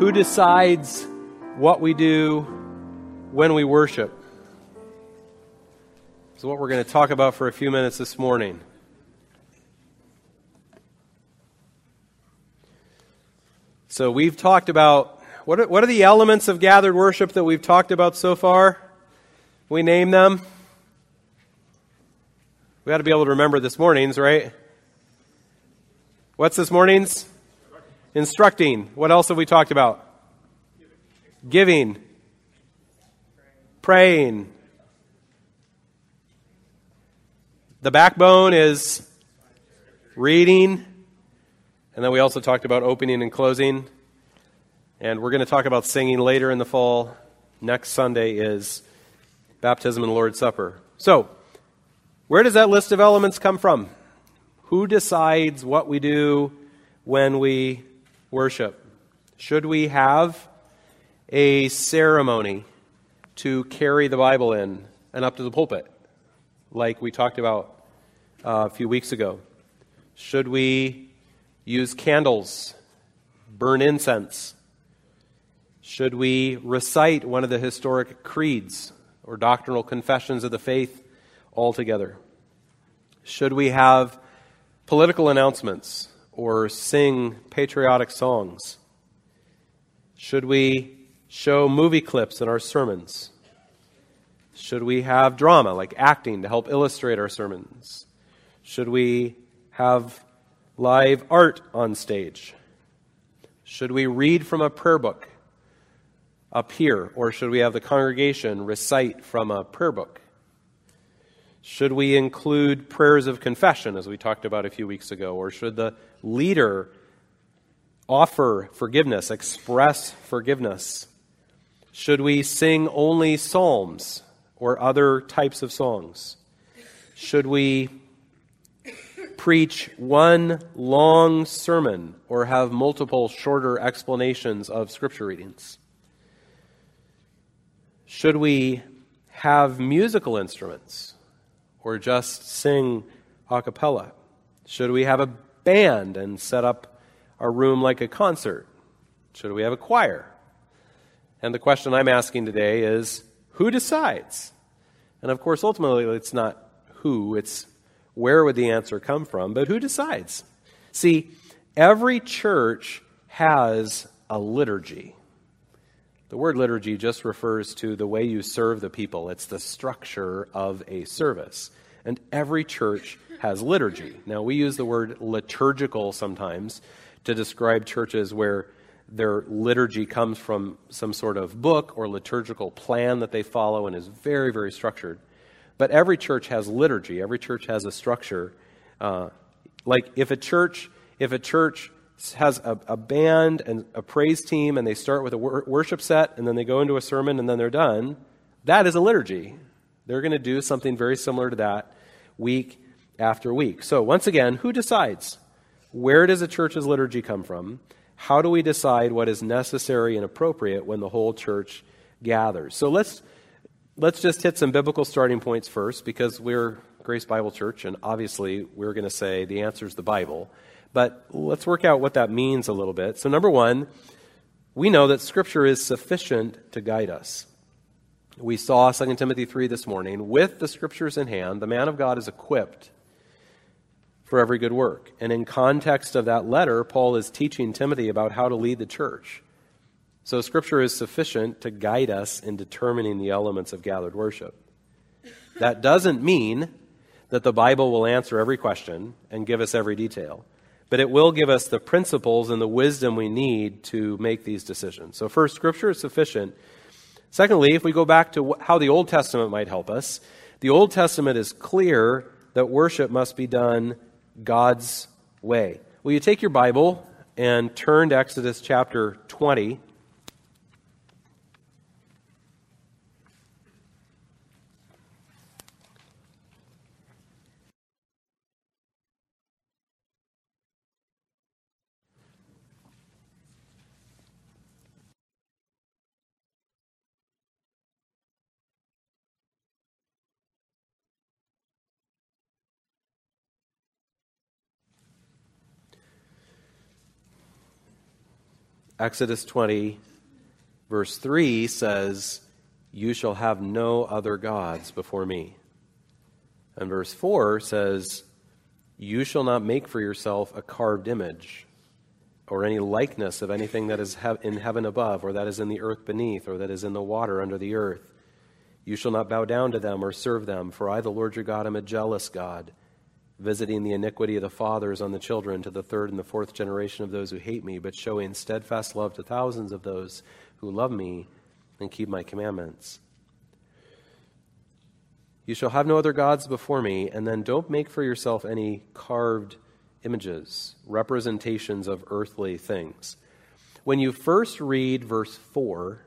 Who decides what we do when we worship? Is what we're going to talk about for a few minutes this morning. So we've talked about what are, what are the elements of gathered worship that we've talked about so far? We name them. We got to be able to remember this morning's, right? What's this morning's? Instructing. What else have we talked about? Giving. Praying. The backbone is reading. And then we also talked about opening and closing. And we're going to talk about singing later in the fall. Next Sunday is baptism and Lord's Supper. So, where does that list of elements come from? Who decides what we do when we worship? Should we have a ceremony to carry the Bible in and up to the pulpit, like we talked about uh, a few weeks ago? Should we use candles, burn incense? Should we recite one of the historic creeds or doctrinal confessions of the faith altogether? Should we have political announcements or sing patriotic songs? Should we show movie clips in our sermons? Should we have drama, like acting, to help illustrate our sermons? Should we have live art on stage? Should we read from a prayer book up here, or should we have the congregation recite from a prayer book? Should we include prayers of confession, as we talked about a few weeks ago, or should the leader offer forgiveness, express forgiveness? Should we sing only psalms or other types of songs? Should we preach one long sermon or have multiple shorter explanations of scripture readings? Should we have musical instruments or just sing a cappella? Should we have a band and set up our room like a concert? Should we have a choir? And the question I'm asking today is who decides? And of course, ultimately, it's not who, it's where would the answer come from, but who decides? See, every church has a liturgy. The word liturgy just refers to the way you serve the people, it's the structure of a service. And every church has liturgy. Now, we use the word liturgical sometimes to describe churches where their liturgy comes from some sort of book or liturgical plan that they follow and is very, very structured. But every church has liturgy. Every church has a structure. Uh, like if a church, if a church has a, a, band and a praise team, and they start with a wor- worship set, and then they go into a sermon, and then they're done. That is a liturgy. They're going to do something very similar to that week after week. So once again, who decides? Where does a church's liturgy come from? How do we decide what is necessary and appropriate when the whole church gathers? So let's let's just hit some biblical starting points first because we're Grace Bible Church, and obviously we're going to say the answer is the Bible. But let's work out what that means a little bit. So, number one, we know that Scripture is sufficient to guide us. We saw 2 Timothy 3 this morning. With the Scriptures in hand, the man of God is equipped for every good work. And in context of that letter, Paul is teaching Timothy about how to lead the church. So, Scripture is sufficient to guide us in determining the elements of gathered worship. That doesn't mean that the Bible will answer every question and give us every detail, but it will give us the principles and the wisdom we need to make these decisions. So, first, Scripture is sufficient. Secondly, if we go back to how the Old Testament might help us, the Old Testament is clear that worship must be done God's way. Will you take your Bible and turn to Exodus chapter 20? Exodus 20, verse 3 says, You shall have no other gods before me. And verse 4 says, You shall not make for yourself a carved image or any likeness of anything that is in heaven above, or that is in the earth beneath, or that is in the water under the earth. You shall not bow down to them or serve them, for I, the Lord your God, am a jealous God, visiting the iniquity of the fathers on the children to the third and the fourth generation of those who hate me, but showing steadfast love to thousands of those who love me and keep my commandments. You shall have no other gods before me, and then don't make for yourself any carved images, representations of earthly things. When you first read verse 4,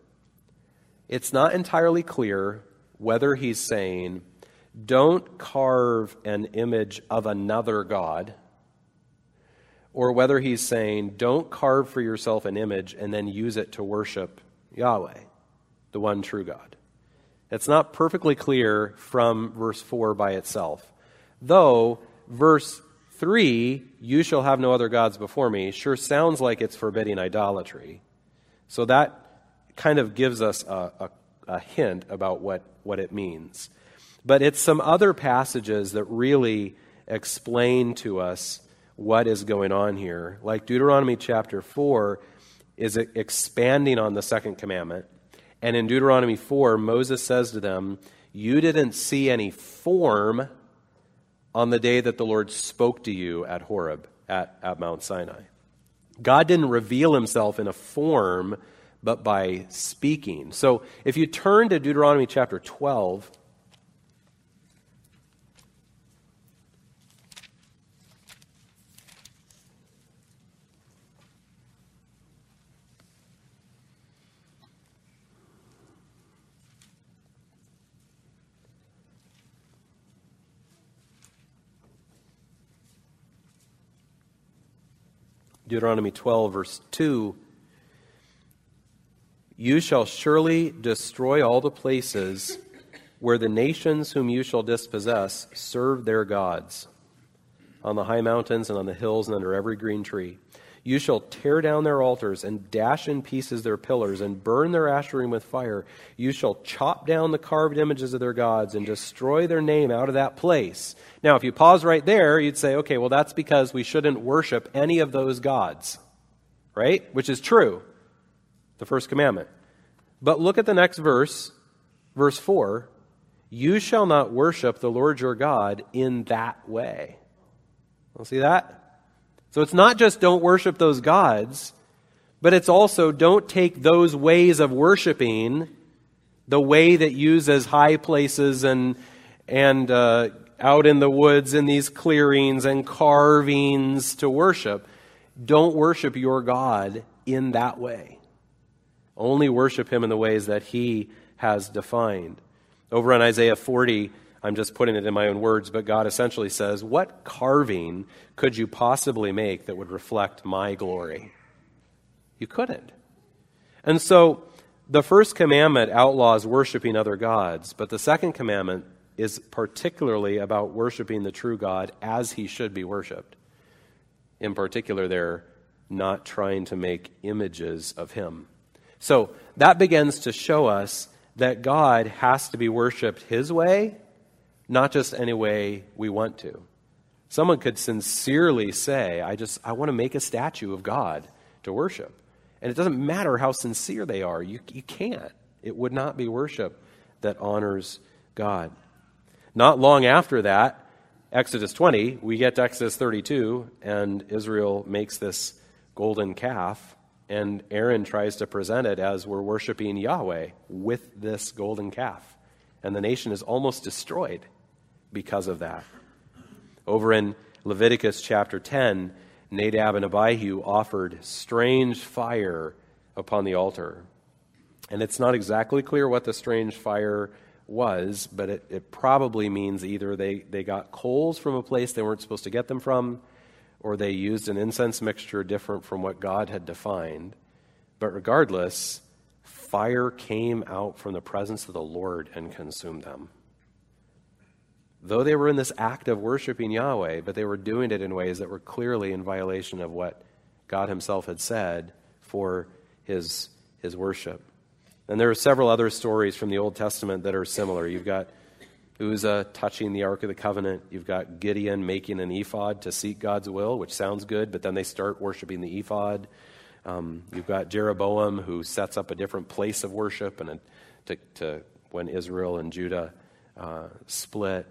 it's not entirely clear whether he's saying, don't carve an image of another God, or whether he's saying, don't carve for yourself an image and then use it to worship Yahweh, the one true God. It's not perfectly clear from verse 4 by itself. Though verse 3, you shall have no other gods before me, sure sounds like it's forbidding idolatry. So that kind of gives us a, a, a hint about what, what it means. But it's some other passages that really explain to us what is going on here. Like Deuteronomy chapter 4 is expanding on the second commandment. And in Deuteronomy 4, Moses says to them, You didn't see any form on the day that the Lord spoke to you at Horeb, at, at Mount Sinai. God didn't reveal himself in a form, but by speaking. So if you turn to Deuteronomy chapter 12, Deuteronomy 12, verse 2 You shall surely destroy all the places where the nations whom you shall dispossess serve their gods, on the high mountains and on the hills and under every green tree. You shall tear down their altars and dash in pieces their pillars and burn their asherim with fire. You shall chop down the carved images of their gods and destroy their name out of that place. Now, if you pause right there, you'd say, okay, well, that's because we shouldn't worship any of those gods, right? Which is true, the first commandment. But look at the next verse, verse 4. You shall not worship the Lord your God in that way. You see that? So it's not just don't worship those gods, but it's also don't take those ways of worshiping, the way that uses high places and, and uh, out in the woods in these clearings and carvings to worship. Don't worship your God in that way. Only worship him in the ways that he has defined. Over in Isaiah 40, I'm just putting it in my own words, but God essentially says, What carving could you possibly make that would reflect my glory? You couldn't. And so the first commandment outlaws worshiping other gods, but the second commandment is particularly about worshiping the true God as he should be worshiped. In particular, they're not trying to make images of him. So that begins to show us that God has to be worshiped his way not just any way we want to. Someone could sincerely say, I just I want to make a statue of God to worship. And it doesn't matter how sincere they are, you, you can't. It would not be worship that honors God. Not long after that, Exodus 20, we get to Exodus 32, and Israel makes this golden calf, and Aaron tries to present it as we're worshiping Yahweh with this golden calf. And the nation is almost destroyed because of that. Over in Leviticus chapter 10, Nadab and Abihu offered strange fire upon the altar. And it's not exactly clear what the strange fire was, but it, it probably means either they, they got coals from a place they weren't supposed to get them from, or they used an incense mixture different from what God had defined. But regardless, fire came out from the presence of the Lord and consumed them though they were in this act of worshiping Yahweh, but they were doing it in ways that were clearly in violation of what God Himself had said for his, his worship. And there are several other stories from the Old Testament that are similar. You've got Uzzah touching the Ark of the Covenant. You've got Gideon making an ephod to seek God's will, which sounds good, but then they start worshiping the ephod. Um, you've got Jeroboam who sets up a different place of worship and a, to, to, when Israel and Judah uh, split.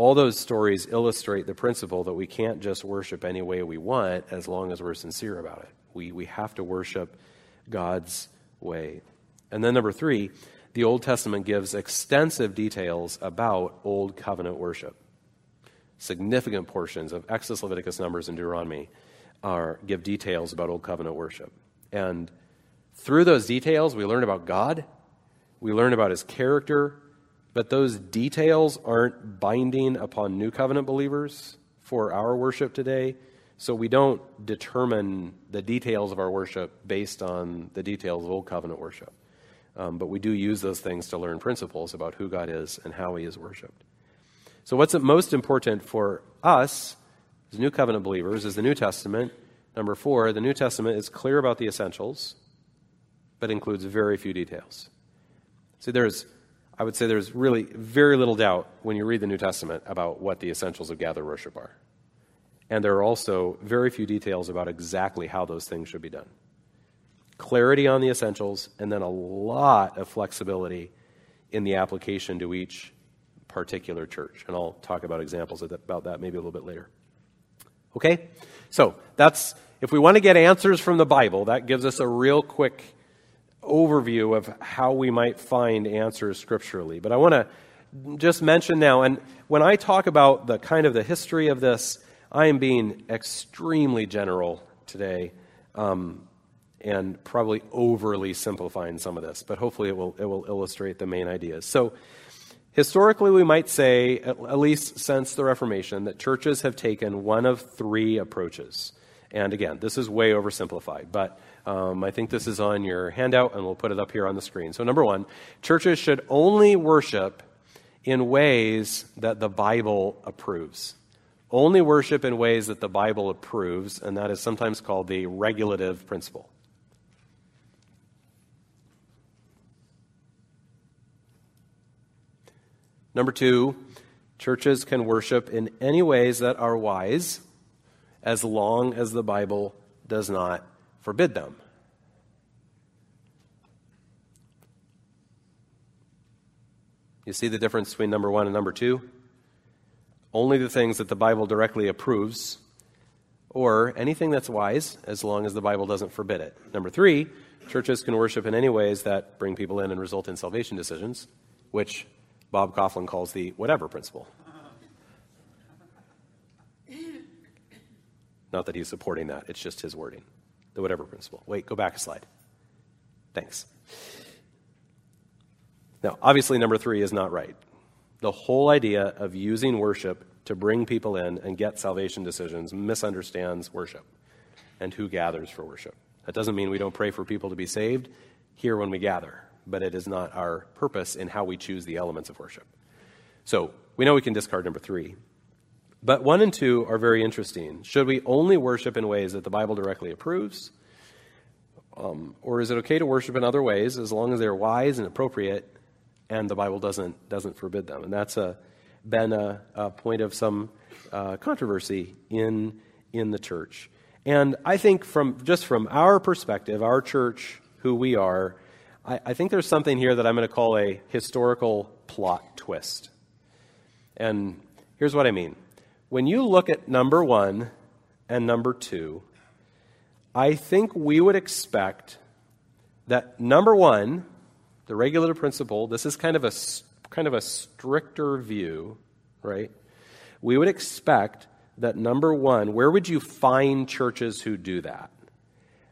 All those stories illustrate the principle that we can't just worship any way we want as long as we're sincere about it. We, we have to worship God's way. And then, number three, the Old Testament gives extensive details about Old Covenant worship. Significant portions of Exodus, Leviticus, Numbers, and Deuteronomy are, give details about Old Covenant worship. And through those details, we learn about God, we learn about his character, but those details aren't binding upon New Covenant believers for our worship today. So we don't determine the details of our worship based on the details of Old Covenant worship. Um, but we do use those things to learn principles about who God is and how He is worshiped. So, what's most important for us as New Covenant believers is the New Testament. Number four, the New Testament is clear about the essentials, but includes very few details. See, there's, I would say there's really very little doubt when you read the New Testament about what the essentials of gather worship are. And there are also very few details about exactly how those things should be done clarity on the essentials, and then a lot of flexibility in the application to each particular church. And I'll talk about examples about that maybe a little bit later. Okay? So, that's, if we want to get answers from the Bible, that gives us a real quick overview of how we might find answers scripturally. But I want to just mention now, and when I talk about the kind of the history of this, I am being extremely general today. Um, and probably overly simplifying some of this, but hopefully it will, it will illustrate the main ideas. So, historically, we might say, at, at least since the Reformation, that churches have taken one of three approaches. And again, this is way oversimplified, but um, I think this is on your handout, and we'll put it up here on the screen. So, number one, churches should only worship in ways that the Bible approves. Only worship in ways that the Bible approves, and that is sometimes called the regulative principle. Number two, churches can worship in any ways that are wise as long as the Bible does not forbid them. You see the difference between number one and number two? Only the things that the Bible directly approves, or anything that's wise as long as the Bible doesn't forbid it. Number three, churches can worship in any ways that bring people in and result in salvation decisions, which Bob Kauflin calls the whatever principle. Not that he's supporting that, it's just his wording. The whatever principle. Wait, go back a slide. Thanks. Now, obviously, number three is not right. The whole idea of using worship to bring people in and get salvation decisions misunderstands worship and who gathers for worship. That doesn't mean we don't pray for people to be saved here when we gather but it is not our purpose in how we choose the elements of worship. So we know we can discard number three. But one and two are very interesting. Should we only worship in ways that the Bible directly approves? Um, or is it okay to worship in other ways as long as they're wise and appropriate and the Bible doesn't, doesn't forbid them? And that's a, been a, a point of some uh, controversy in, in the church. And I think from just from our perspective, our church, who we are, I, I think there's something here that I'm going to call a historical plot twist. And here's what I mean. When you look at number one and number two, I think we would expect that number one, the regulative principle, this is kind of a kind of a stricter view, right? We would expect that number one, where would you find churches who do that?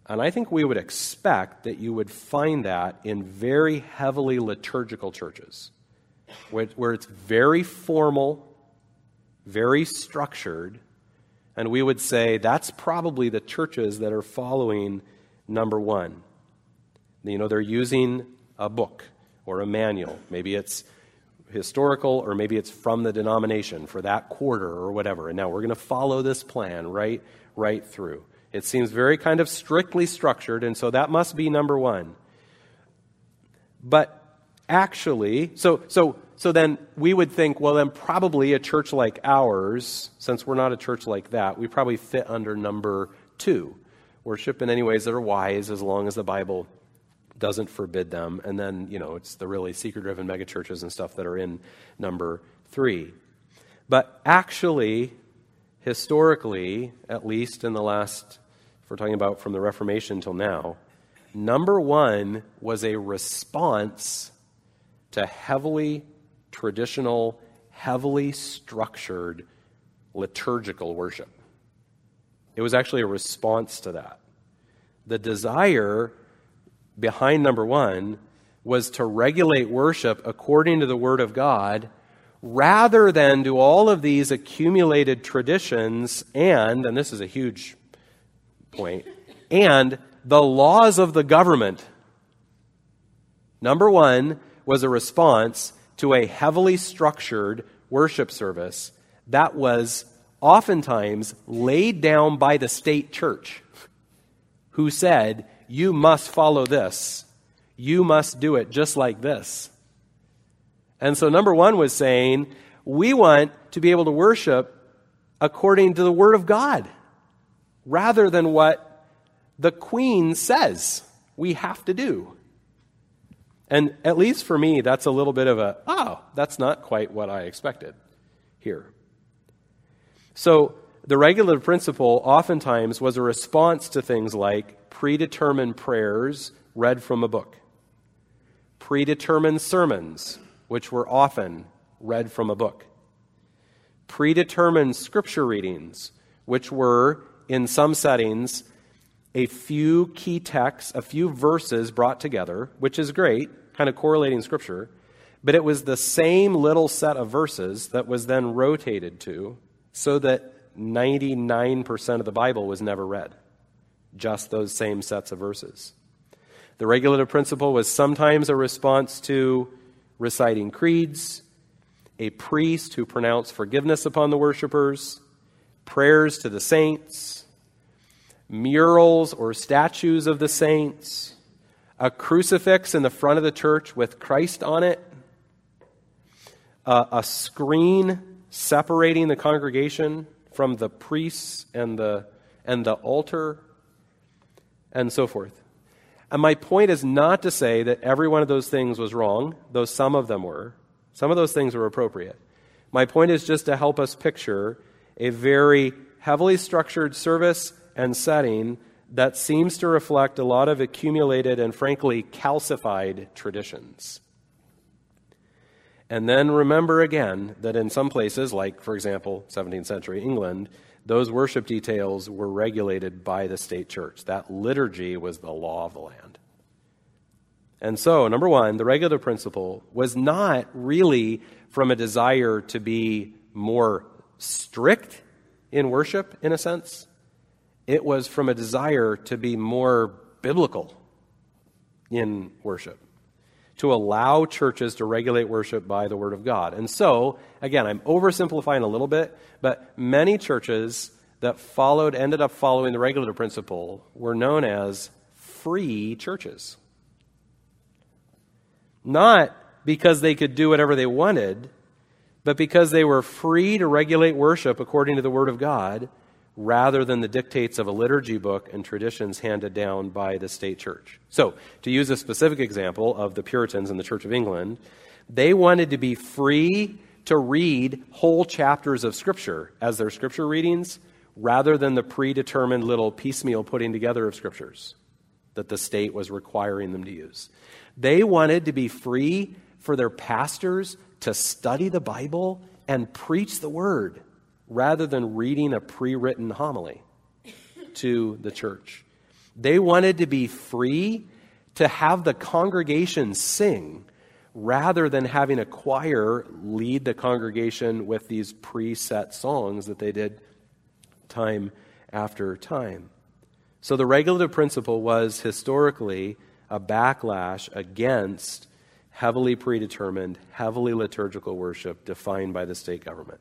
And I think we would expect that you would find that in very heavily liturgical churches, where, where it's very formal, very structured, and we would say that's probably the churches that are following number one. You know, they're using a book or a manual. Maybe it's historical or maybe it's from the denomination for that quarter or whatever. And now we're going to follow this plan right, right through. It seems very kind of strictly structured, and so that must be number one. But actually, so, so, so then we would think, well, then probably a church like ours, since we're not a church like that, we probably fit under number two. Worship in any ways that are wise as long as the Bible doesn't forbid them. And then, you know, it's the really seeker driven megachurches and stuff that are in number three. But actually, historically, at least in the last, if we're talking about from the Reformation till now, number one was a response to heavily traditional, heavily structured liturgical worship. It was actually a response to that. The desire behind number one was to regulate worship according to the Word of God rather than do all of these accumulated traditions and, and this is a huge point, and the laws of the government. Number one was a response to a heavily structured worship service that was oftentimes laid down by the state church, who said, You must follow this. You must do it just like this. And so, number one was saying, we want to be able to worship according to the Word of God rather than what the Queen says we have to do. And at least for me, that's a little bit of a, oh, that's not quite what I expected here. So, the regulative principle oftentimes was a response to things like predetermined prayers read from a book, predetermined sermons which were often read from a book. Predetermined scripture readings, which were, in some settings, a few key texts, a few verses brought together, which is great, kind of correlating scripture, but it was the same little set of verses that was then rotated to so that 99% of the Bible was never read. Just those same sets of verses. The regulative principle was sometimes a response to reciting creeds, a priest who pronounced forgiveness upon the worshippers, prayers to the saints, murals or statues of the saints, a crucifix in the front of the church with Christ on it, a screen separating the congregation from the priests and the, and the altar, and so forth. And my point is not to say that every one of those things was wrong, though some of them were. Some of those things were appropriate. My point is just to help us picture a very heavily structured service and setting that seems to reflect a lot of accumulated and frankly calcified traditions. And then remember again that in some places, like, for example, 17th century England, those worship details were regulated by the state church. That liturgy was the law of the land. And so, number one, the regulative principle was not really from a desire to be more strict in worship, in a sense. It was from a desire to be more biblical in worship, to allow churches to regulate worship by the Word of God. And so, again, I'm oversimplifying a little bit, but many churches that followed, ended up following the regulative principle, were known as free churches. Not because they could do whatever they wanted, but because they were free to regulate worship according to the Word of God rather than the dictates of a liturgy book and traditions handed down by the state church. So, to use a specific example of the Puritans in the Church of England, they wanted to be free to read whole chapters of Scripture as their Scripture readings rather than the predetermined little piecemeal putting together of Scriptures that the state was requiring them to use. They wanted to be free for their pastors to study the Bible and preach the Word rather than reading a pre written homily to the church. They wanted to be free to have the congregation sing rather than having a choir lead the congregation with these preset songs that they did time after time. So the regulative principle was historically a backlash against heavily predetermined, heavily liturgical worship defined by the state government.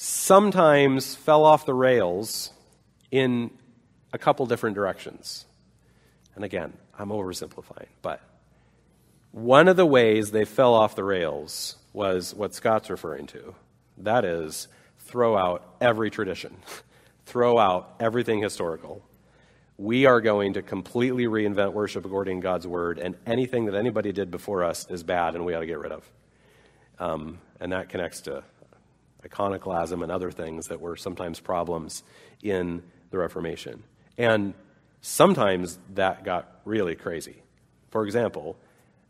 sometimes fell off the rails in a couple different directions. And again, I'm oversimplifying, but one of the ways they fell off the rails was what Scott's referring to. That is, throw out every tradition, throw out everything historical. We are going to completely reinvent worship according to God's word, and anything that anybody did before us is bad and we ought to get rid of. Um, and that connects to iconoclasm and other things that were sometimes problems in the Reformation. And sometimes that got really crazy. For example,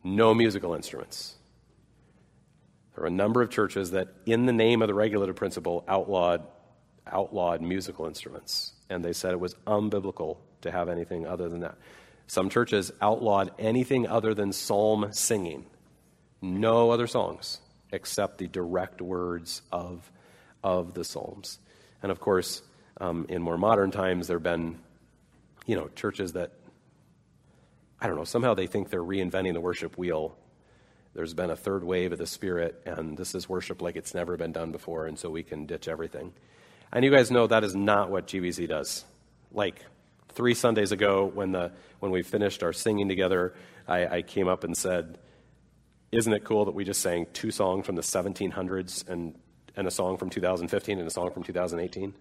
no musical instruments. There were a number of churches that, in the name of the regulative principle, outlawed, outlawed musical instruments. And they said it was unbiblical to have anything other than that. Some churches outlawed anything other than psalm singing, no other songs accept the direct words of, of the Psalms. And of course, um, in more modern times, there have been, you know, churches that, I don't know, somehow they think they're reinventing the worship wheel. There's been a third wave of the Spirit, and this is worship like it's never been done before, and so we can ditch everything. And you guys know that is not what GBC does. Like three Sundays ago, when, the, when we finished our singing together, I, I came up and said, isn't it cool that we just sang two songs from the 1700s and, and a song from 2015 and a song from 2018?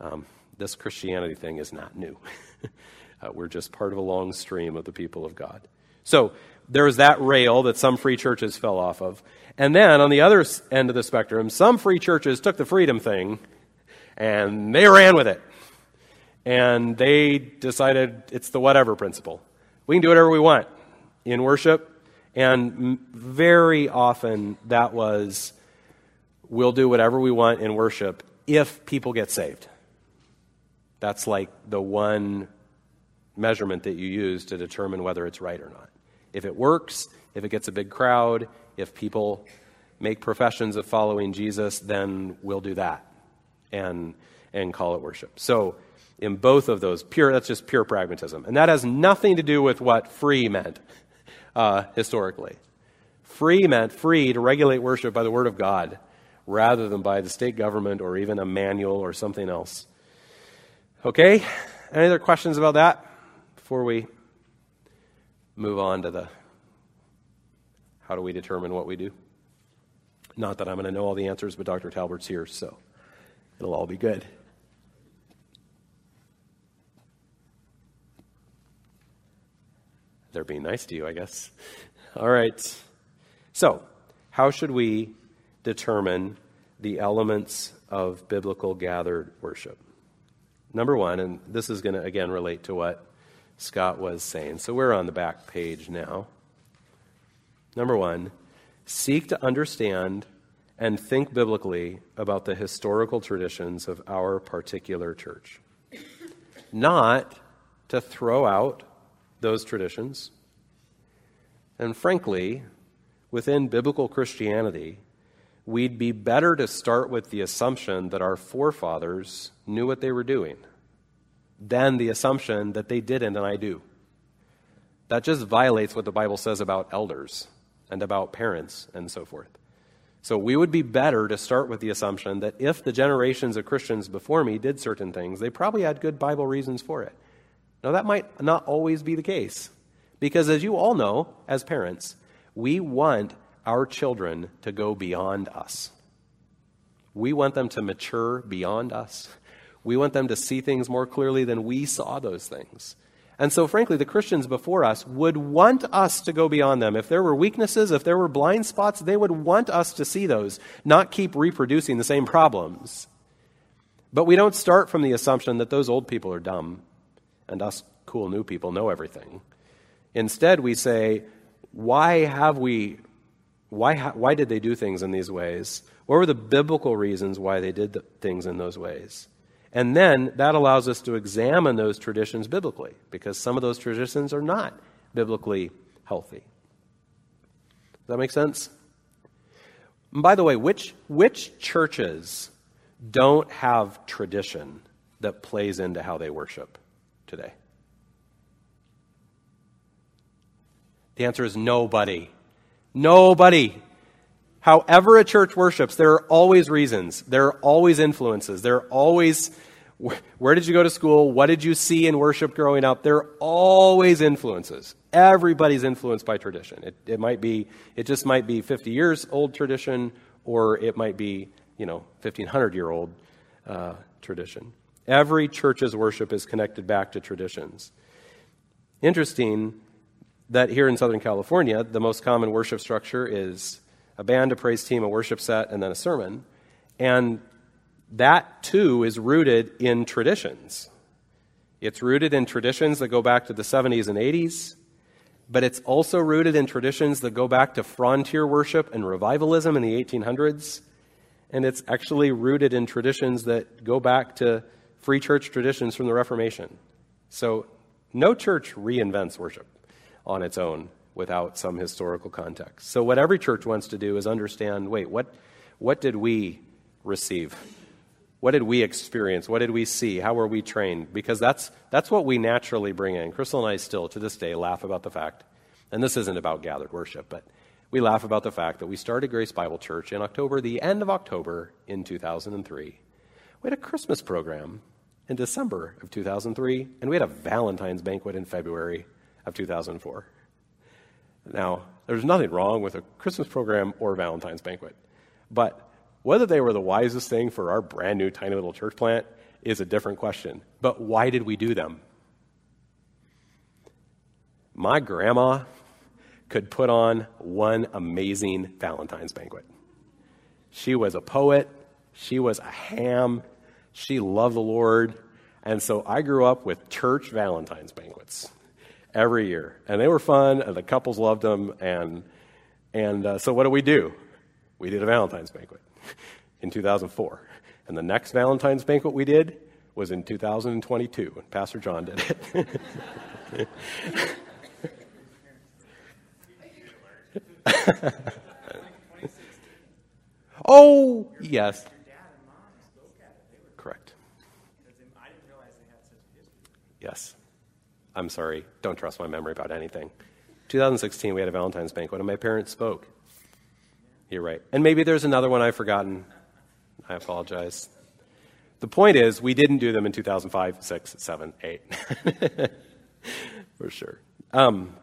Um, this Christianity thing is not new. uh, we're just part of a long stream of the people of God. So there was that rail that some free churches fell off of. And then on the other end of the spectrum, some free churches took the freedom thing and they ran with it. And they decided it's the whatever principle. We can do whatever we want in worship and very often that was, we'll do whatever we want in worship if people get saved. That's like the one measurement that you use to determine whether it's right or not. If it works, if it gets a big crowd, if people make professions of following Jesus, then we'll do that and, and call it worship. So, in both of those, pure, that's just pure pragmatism. And that has nothing to do with what free meant uh, historically. Free meant free to regulate worship by the Word of God rather than by the state government or even a manual or something else. Okay? Any other questions about that before we move on to the how do we determine what we do? Not that I'm going to know all the answers, but Dr. Talbert's here, so it'll all be good. They're being nice to you, I guess. All right. So, how should we determine the elements of biblical gathered worship? Number one, and this is going to again relate to what Scott was saying. So we're on the back page now. Number one, seek to understand and think biblically about the historical traditions of our particular church. Not to throw out those traditions. And frankly, within biblical Christianity, we'd be better to start with the assumption that our forefathers knew what they were doing than the assumption that they didn't and I do. That just violates what the Bible says about elders and about parents and so forth. So we would be better to start with the assumption that if the generations of Christians before me did certain things, they probably had good Bible reasons for it. Now, that might not always be the case. Because as you all know, as parents, we want our children to go beyond us. We want them to mature beyond us. We want them to see things more clearly than we saw those things. And so, frankly, the Christians before us would want us to go beyond them. If there were weaknesses, if there were blind spots, they would want us to see those, not keep reproducing the same problems. But we don't start from the assumption that those old people are dumb and us cool new people know everything. Instead, we say, why have we, why, ha- why did they do things in these ways? What were the biblical reasons why they did the things in those ways? And then that allows us to examine those traditions biblically, because some of those traditions are not biblically healthy. Does that make sense? And by the way, which, which churches don't have tradition that plays into how they worship today? The answer is nobody. Nobody. However, a church worships, there are always reasons. There are always influences. There are always, where did you go to school? What did you see in worship growing up? There are always influences. Everybody's influenced by tradition. It, it might be, it just might be 50 years old tradition, or it might be, you know, 1500 year old uh, tradition. Every church's worship is connected back to traditions. Interesting that here in Southern California, the most common worship structure is a band, a praise team, a worship set, and then a sermon. And that too is rooted in traditions. It's rooted in traditions that go back to the 70s and 80s, but it's also rooted in traditions that go back to frontier worship and revivalism in the 1800s. And it's actually rooted in traditions that go back to free church traditions from the Reformation. So no church reinvents worship on its own without some historical context. So, what every church wants to do is understand wait, what, what did we receive? What did we experience? What did we see? How were we trained? Because that's, that's what we naturally bring in. Crystal and I still, to this day, laugh about the fact, and this isn't about gathered worship, but we laugh about the fact that we started Grace Bible Church in October, the end of October in 2003. We had a Christmas program in December of 2003, and we had a Valentine's banquet in February of 2004. Now, there's nothing wrong with a Christmas program or Valentine's banquet, but whether they were the wisest thing for our brand new tiny little church plant is a different question. But why did we do them? My grandma could put on one amazing Valentine's banquet. She was a poet, she was a ham, she loved the Lord, and so I grew up with church Valentine's banquets every year. And they were fun, and the couples loved them. And, and uh, so, what did we do? We did a Valentine's banquet in 2004. And the next Valentine's banquet we did was in 2022, and Pastor John did it. oh, yes. Correct. Yes. I'm sorry, don't trust my memory about anything. 2016, we had a Valentine's banquet, and my parents spoke. You're right. And maybe there's another one I've forgotten. I apologize. The point is, we didn't do them in 2005, 6, 7, 8. For sure. Um,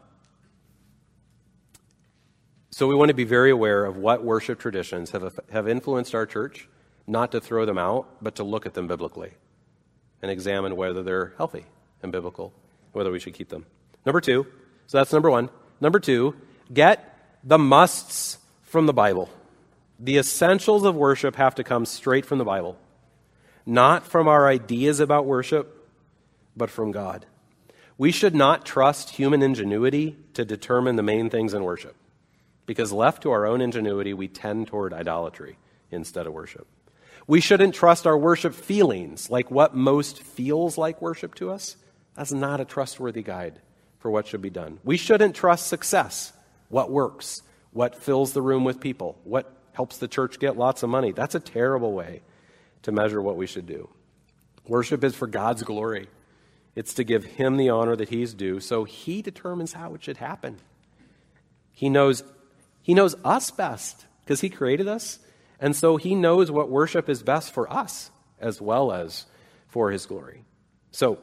so we want to be very aware of what worship traditions have, have influenced our church, not to throw them out, but to look at them biblically and examine whether they're healthy and biblical whether we should keep them. Number two, so that's number one. Number two, get the musts from the Bible. The essentials of worship have to come straight from the Bible, not from our ideas about worship, but from God. We should not trust human ingenuity to determine the main things in worship, because left to our own ingenuity, we tend toward idolatry instead of worship. We shouldn't trust our worship feelings, like what most feels like worship to us, that's not a trustworthy guide for what should be done. We shouldn't trust success, what works, what fills the room with people, what helps the church get lots of money. That's a terrible way to measure what we should do. Worship is for God's glory. It's to give him the honor that he's due, so he determines how it should happen. He knows he knows us best because he created us, and so he knows what worship is best for us as well as for his glory. So,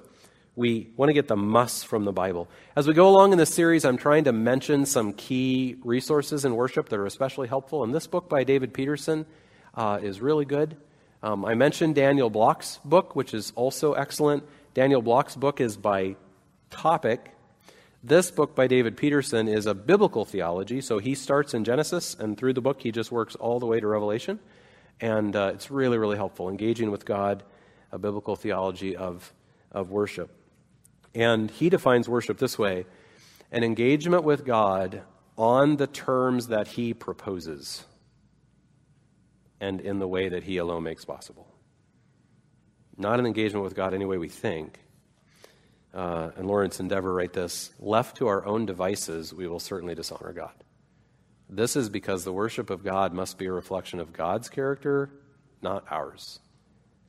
we want to get the must from the Bible. As we go along in this series, I'm trying to mention some key resources in worship that are especially helpful. And this book by David Peterson uh, is really good. Um, I mentioned Daniel Block's book, which is also excellent. Daniel Block's book is by topic. This book by David Peterson is a biblical theology, so he starts in Genesis, and through the book, he just works all the way to Revelation. And uh, it's really, really helpful, engaging with God, a biblical theology of, of worship. And he defines worship this way an engagement with God on the terms that he proposes and in the way that he alone makes possible. Not an engagement with God any way we think. Uh, and Lawrence and Dever write this left to our own devices, we will certainly dishonor God. This is because the worship of God must be a reflection of God's character, not ours.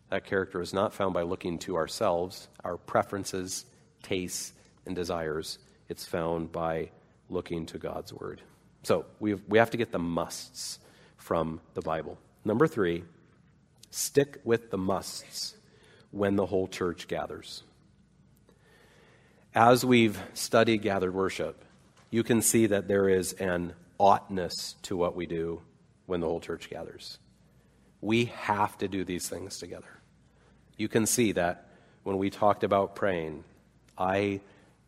That character is not found by looking to ourselves, our preferences, tastes, and desires. It's found by looking to God's word. So we we have to get the musts from the Bible. Number three, stick with the musts when the whole church gathers. As we've studied gathered worship, you can see that there is an oughtness to what we do when the whole church gathers. We have to do these things together. You can see that when we talked about praying, I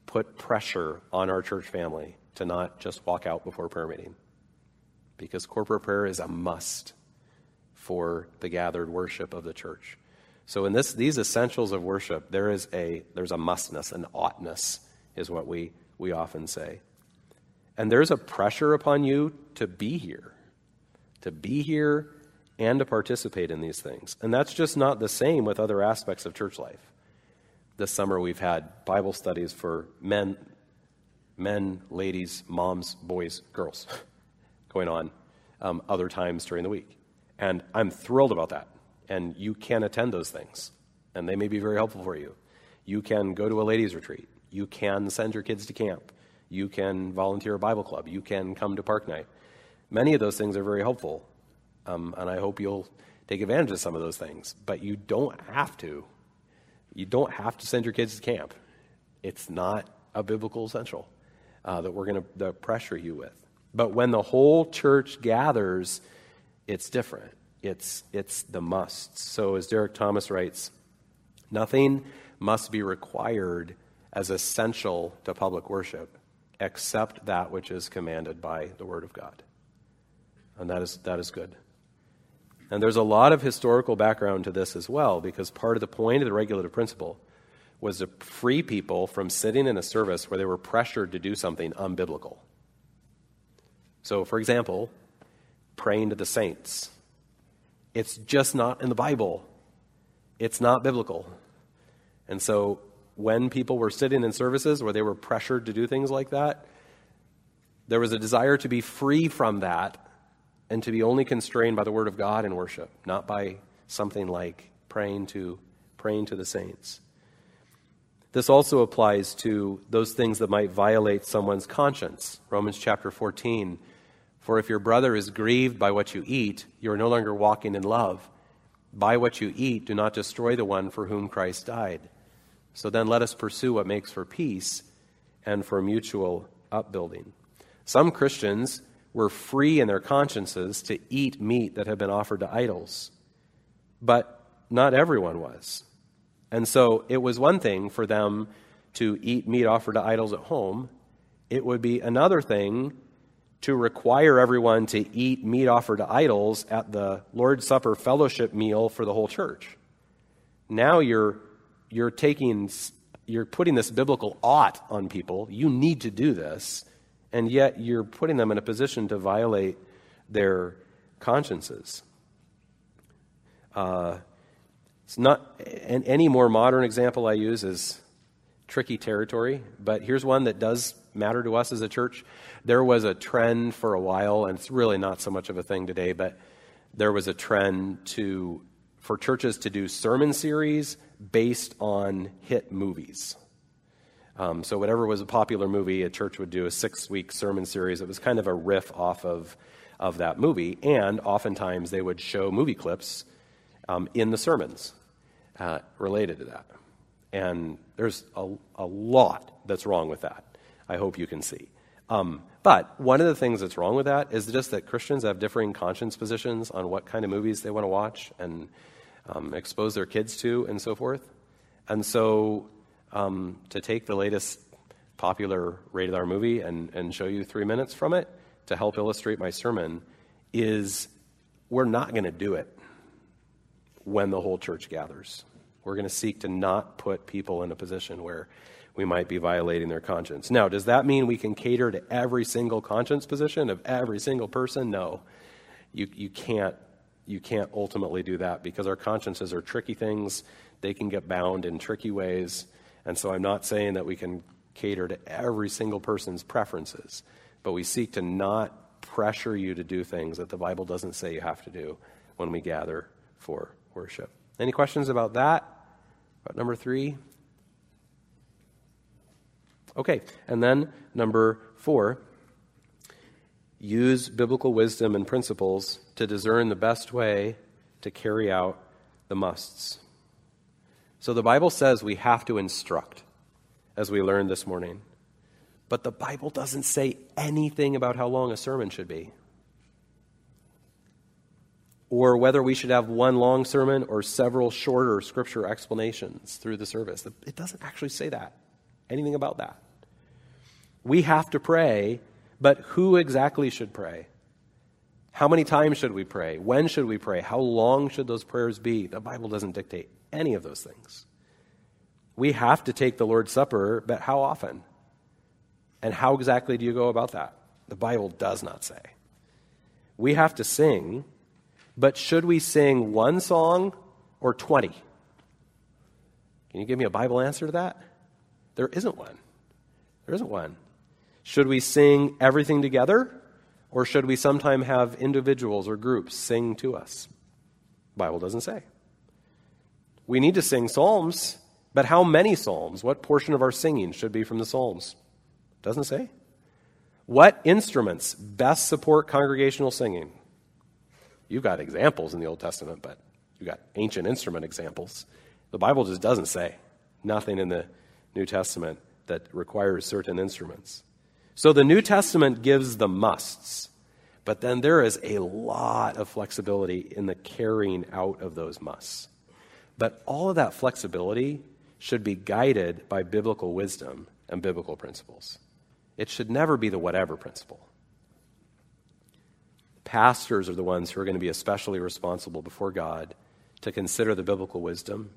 put pressure on our church family to not just walk out before prayer meeting because corporate prayer is a must for the gathered worship of the church. So in this, these essentials of worship, there is a there's a mustness, an oughtness, is what we we often say. And there's a pressure upon you to be here, to be here and to participate in these things. And that's just not the same with other aspects of church life. This summer we've had Bible studies for men, men, ladies, moms, boys, girls going on um, other times during the week. And I'm thrilled about that. And you can attend those things, and they may be very helpful for you. You can go to a ladies' retreat. You can send your kids to camp. You can volunteer a Bible club. You can come to park night. Many of those things are very helpful, um, and I hope you'll take advantage of some of those things. But you don't have to. You don't have to send your kids to camp. It's not a biblical essential uh, that we're going to pressure you with. But when the whole church gathers, it's different. It's, it's the must. So, as Derek Thomas writes, nothing must be required as essential to public worship except that which is commanded by the Word of God. And that is, that is good. And there's a lot of historical background to this as well, because part of the point of the regulative principle was to free people from sitting in a service where they were pressured to do something unbiblical. So, for example, praying to the saints. It's just not in the Bible, it's not biblical. And so, when people were sitting in services where they were pressured to do things like that, there was a desire to be free from that and to be only constrained by the word of God in worship, not by something like praying to praying to the saints. This also applies to those things that might violate someone's conscience. Romans chapter 14 for if your brother is grieved by what you eat, you are no longer walking in love. By what you eat, do not destroy the one for whom Christ died. So then let us pursue what makes for peace and for mutual upbuilding. Some Christians were free in their consciences to eat meat that had been offered to idols, but not everyone was. And so it was one thing for them to eat meat offered to idols at home, it would be another thing to require everyone to eat meat offered to idols at the Lord's Supper fellowship meal for the whole church. Now you're, you're taking, you're putting this biblical ought on people. You need to do this, and yet you're putting them in a position to violate their consciences. Uh, it's not and any more modern example I use is tricky territory, but here's one that does matter to us as a church. There was a trend for a while, and it's really not so much of a thing today, but there was a trend to for churches to do sermon series based on hit movies. Um, so whatever was a popular movie, a church would do a six-week sermon series. It was kind of a riff off of of that movie, and oftentimes they would show movie clips um, in the sermons uh, related to that. And there's a, a lot that's wrong with that. I hope you can see. Um, but one of the things that's wrong with that is just that Christians have differing conscience positions on what kind of movies they want to watch and um, expose their kids to and so forth. And so um, to take the latest popular rated R movie and, and show you three minutes from it to help illustrate my sermon is we're not going to do it when the whole church gathers. We're going to seek to not put people in a position where we might be violating their conscience. Now, does that mean we can cater to every single conscience position of every single person? No. You, you, can't, you can't ultimately do that because our consciences are tricky things. They can get bound in tricky ways. And so I'm not saying that we can cater to every single person's preferences, but we seek to not pressure you to do things that the Bible doesn't say you have to do when we gather for worship. Any questions about that? About number three? Okay, and then number four use biblical wisdom and principles to discern the best way to carry out the musts. So the Bible says we have to instruct, as we learned this morning. But the Bible doesn't say anything about how long a sermon should be. Or whether we should have one long sermon or several shorter scripture explanations through the service. It doesn't actually say that, anything about that. We have to pray, but who exactly should pray? How many times should we pray? When should we pray? How long should those prayers be? The Bible doesn't dictate any of those things. We have to take the Lord's Supper, but how often? And how exactly do you go about that? The Bible does not say. We have to sing, but should we sing one song or 20? Can you give me a Bible answer to that? There isn't one. There isn't one. Should we sing everything together? Or should we sometime have individuals or groups sing to us? The Bible doesn't say. We need to sing psalms, but how many psalms? What portion of our singing should be from the psalms? Doesn't say. What instruments best support congregational singing? You've got examples in the Old Testament, but you've got ancient instrument examples. The Bible just doesn't say. Nothing in the New Testament that requires certain instruments. So the New Testament gives the musts, but then there is a lot of flexibility in the carrying out of those musts. But all of that flexibility should be guided by biblical wisdom and biblical principles. It should never be the whatever principle. Pastors are the ones who are going to be especially responsible before God to consider the biblical wisdom,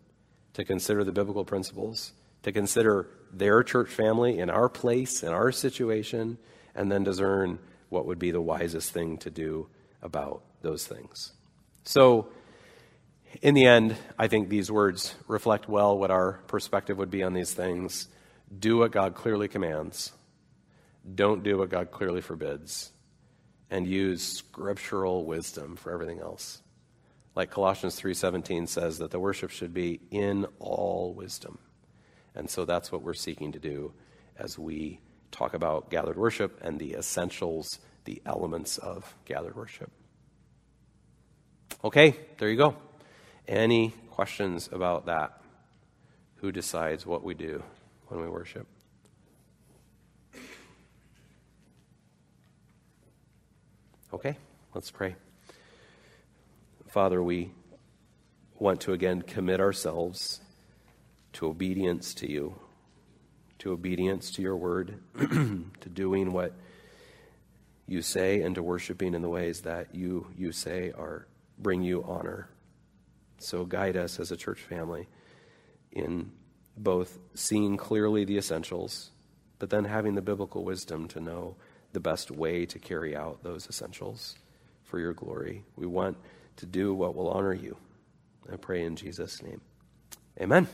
to consider the biblical principles, to consider their church family in our place, in our situation, and then discern what would be the wisest thing to do about those things. So, in the end, I think these words reflect well what our perspective would be on these things. Do what God clearly commands, don't do what God clearly forbids, and use scriptural wisdom for everything else. Like Colossians 3:17 says that the worship should be in all wisdom. And so that's what we're seeking to do as we talk about gathered worship and the essentials, the elements of gathered worship. Okay, there you go. Any questions about that? Who decides what we do when we worship? Okay, let's pray. Father, we want to again commit ourselves to obedience to you, to obedience to your word, to doing what you say, and to worshiping in the ways that you, you say are bring you honor. So guide us as a church family in both seeing clearly the essentials, but then having the biblical wisdom to know the best way to carry out those essentials for your glory. We want to do what will honor you. I pray in Jesus' name. Amen.